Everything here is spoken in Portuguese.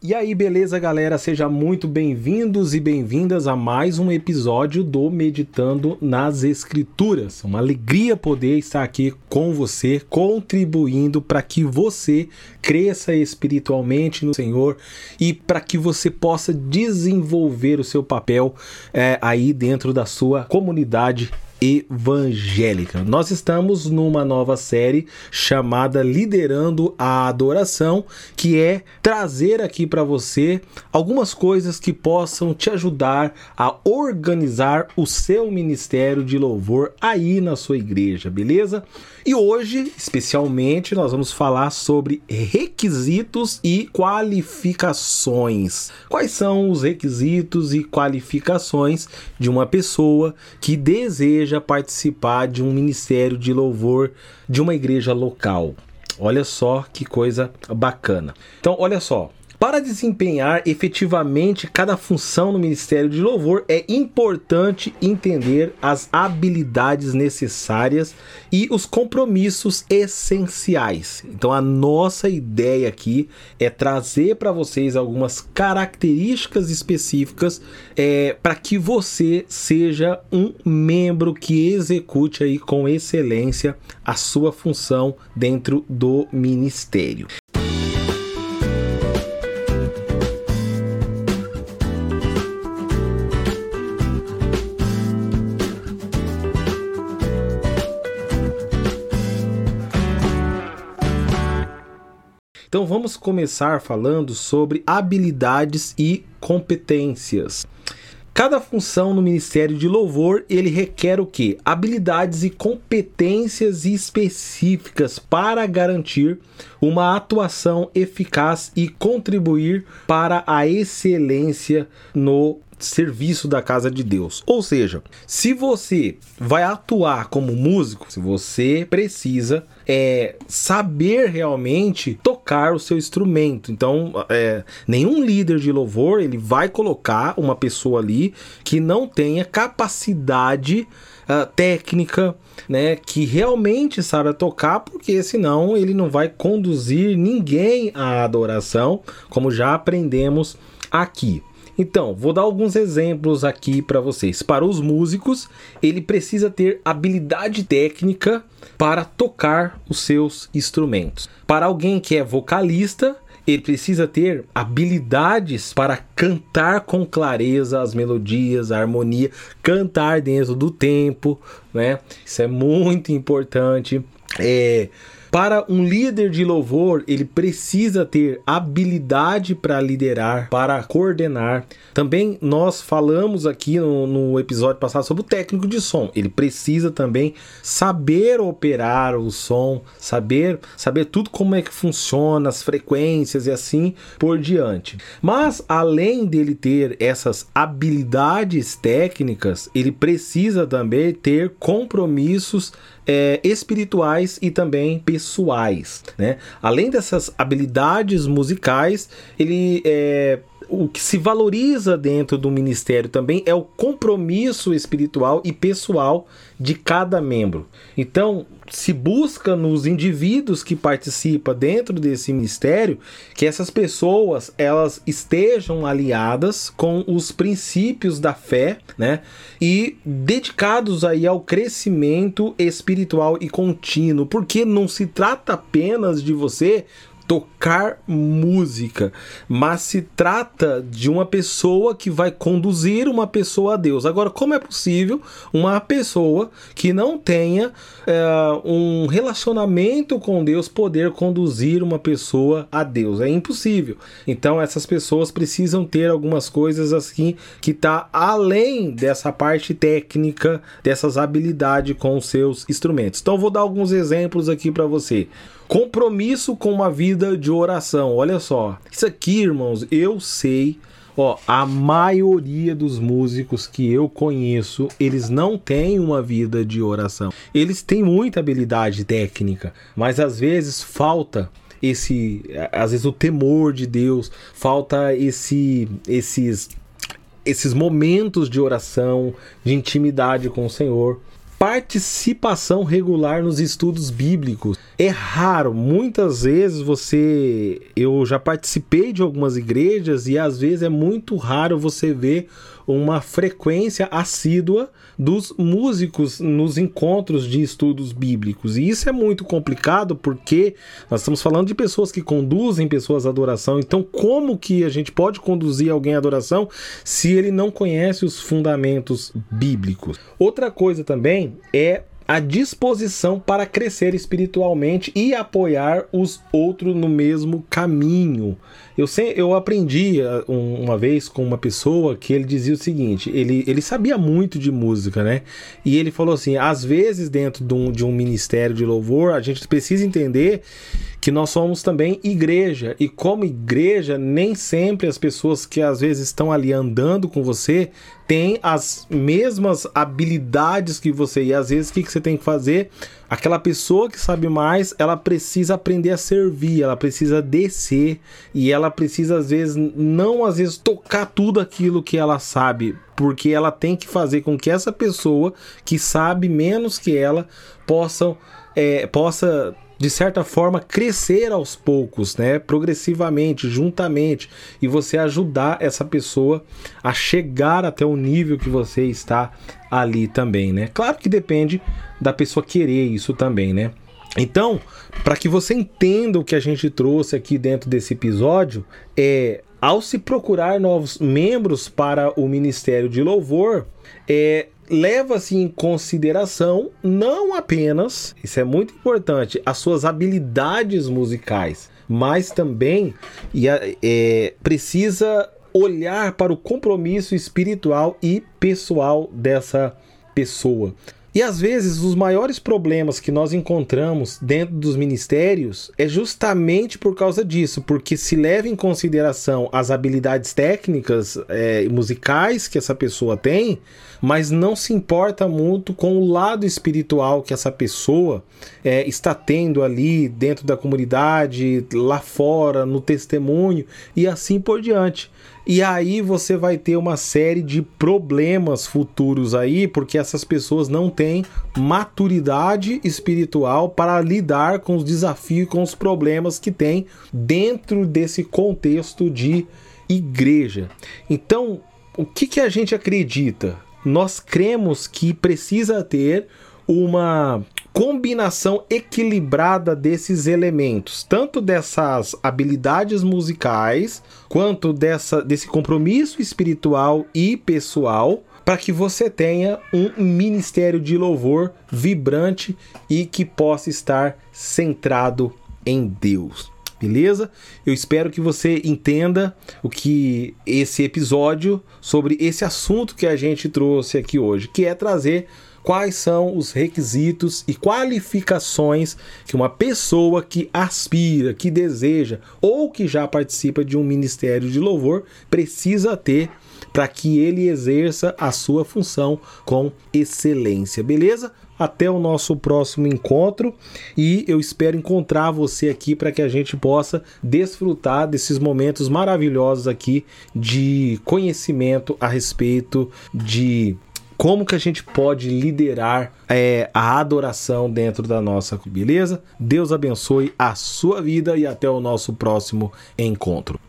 E aí, beleza, galera? Sejam muito bem-vindos e bem-vindas a mais um episódio do Meditando nas Escrituras. Uma alegria poder estar aqui com você, contribuindo para que você cresça espiritualmente no Senhor e para que você possa desenvolver o seu papel é, aí dentro da sua comunidade evangélica. Nós estamos numa nova série chamada Liderando a Adoração, que é trazer aqui para você algumas coisas que possam te ajudar a organizar o seu ministério de louvor aí na sua igreja, beleza? E hoje, especialmente, nós vamos falar sobre requisitos e qualificações. Quais são os requisitos e qualificações de uma pessoa que deseja participar de um ministério de louvor de uma igreja local? Olha só que coisa bacana. Então, olha só, para desempenhar efetivamente cada função no Ministério de Louvor, é importante entender as habilidades necessárias e os compromissos essenciais. Então, a nossa ideia aqui é trazer para vocês algumas características específicas é, para que você seja um membro que execute aí com excelência a sua função dentro do ministério. Então vamos começar falando sobre habilidades e competências. Cada função no Ministério de Louvor, ele requer o que? Habilidades e competências específicas para garantir uma atuação eficaz e contribuir para a excelência no serviço da casa de Deus. Ou seja, se você vai atuar como músico, se você precisa é, saber realmente tocar o seu instrumento. Então, é, nenhum líder de louvor ele vai colocar uma pessoa ali que não tenha capacidade uh, técnica, né, que realmente sabe tocar, porque senão ele não vai conduzir ninguém à adoração, como já aprendemos aqui. Então, vou dar alguns exemplos aqui para vocês. Para os músicos, ele precisa ter habilidade técnica para tocar os seus instrumentos. Para alguém que é vocalista, ele precisa ter habilidades para cantar com clareza as melodias, a harmonia, cantar dentro do tempo, né? Isso é muito importante. É, para um líder de louvor, ele precisa ter habilidade para liderar, para coordenar. Também nós falamos aqui no, no, episódio passado sobre o técnico de som. Ele precisa também saber operar o som, saber saber tudo como é que funciona, as frequências e assim por diante. Mas além dele ter essas habilidades técnicas, ele precisa também ter compromissos é, espirituais e também pessoais. Né? Além dessas habilidades musicais, ele é, o que se valoriza dentro do ministério também é o compromisso espiritual e pessoal de cada membro. Então, se busca nos indivíduos que participam dentro desse ministério que essas pessoas elas estejam aliadas com os princípios da fé, né? E dedicados aí ao crescimento espiritual e contínuo, porque não se trata apenas de você tocar música, mas se trata de uma pessoa que vai conduzir uma pessoa a Deus. Agora, como é possível uma pessoa que não tenha é, um relacionamento com Deus poder conduzir uma pessoa a Deus? É impossível. Então, essas pessoas precisam ter algumas coisas assim que está além dessa parte técnica, dessas habilidades com os seus instrumentos. Então, vou dar alguns exemplos aqui para você. Compromisso com uma vida de oração. Olha só. Isso aqui, irmãos, eu sei. Ó, a maioria dos músicos que eu conheço, eles não têm uma vida de oração. Eles têm muita habilidade técnica, mas às vezes falta esse, às vezes o temor de Deus, falta esse esses esses momentos de oração, de intimidade com o Senhor participação regular nos estudos bíblicos. É raro, muitas vezes você. Eu já participei de algumas igrejas e às vezes é muito raro você ver uma frequência assídua dos músicos nos encontros de estudos bíblicos. E isso é muito complicado porque nós estamos falando de pessoas que conduzem pessoas à adoração. Então, como que a gente pode conduzir alguém à adoração se ele não conhece os fundamentos bíblicos? Outra coisa também é a disposição para crescer espiritualmente e apoiar os outros no mesmo caminho. Eu, sei, eu aprendi uh, uma vez com uma pessoa que ele dizia o seguinte: ele, ele sabia muito de música, né? E ele falou assim: às vezes, dentro de um, de um ministério de louvor, a gente precisa entender que nós somos também igreja. E como igreja, nem sempre as pessoas que às vezes estão ali andando com você têm as mesmas habilidades que você. E às vezes o que, que você tem que fazer? Aquela pessoa que sabe mais, ela precisa aprender a servir, ela precisa descer e ela precisa às vezes não às vezes tocar tudo aquilo que ela sabe, porque ela tem que fazer com que essa pessoa que sabe menos que ela possam é, possa de certa forma, crescer aos poucos, né? Progressivamente, juntamente, e você ajudar essa pessoa a chegar até o nível que você está ali também, né? Claro que depende da pessoa querer isso também, né? Então, para que você entenda o que a gente trouxe aqui dentro desse episódio, é ao se procurar novos membros para o Ministério de Louvor, é leva-se em consideração não apenas, isso é muito importante, as suas habilidades musicais, mas também é, precisa olhar para o compromisso espiritual e pessoal dessa pessoa. E às vezes os maiores problemas que nós encontramos dentro dos ministérios é justamente por causa disso, porque se leva em consideração as habilidades técnicas é, musicais que essa pessoa tem, mas não se importa muito com o lado espiritual que essa pessoa é, está tendo ali dentro da comunidade, lá fora, no testemunho e assim por diante. E aí você vai ter uma série de problemas futuros aí, porque essas pessoas não têm maturidade espiritual para lidar com os desafios, com os problemas que tem dentro desse contexto de igreja. Então, o que, que a gente acredita? Nós cremos que precisa ter uma combinação equilibrada desses elementos, tanto dessas habilidades musicais, quanto dessa, desse compromisso espiritual e pessoal, para que você tenha um ministério de louvor vibrante e que possa estar centrado em Deus. Beleza? Eu espero que você entenda o que esse episódio sobre esse assunto que a gente trouxe aqui hoje, que é trazer quais são os requisitos e qualificações que uma pessoa que aspira, que deseja ou que já participa de um ministério de louvor precisa ter para que ele exerça a sua função com excelência, beleza? Até o nosso próximo encontro e eu espero encontrar você aqui para que a gente possa desfrutar desses momentos maravilhosos aqui de conhecimento a respeito de como que a gente pode liderar é, a adoração dentro da nossa beleza. Deus abençoe a sua vida e até o nosso próximo encontro.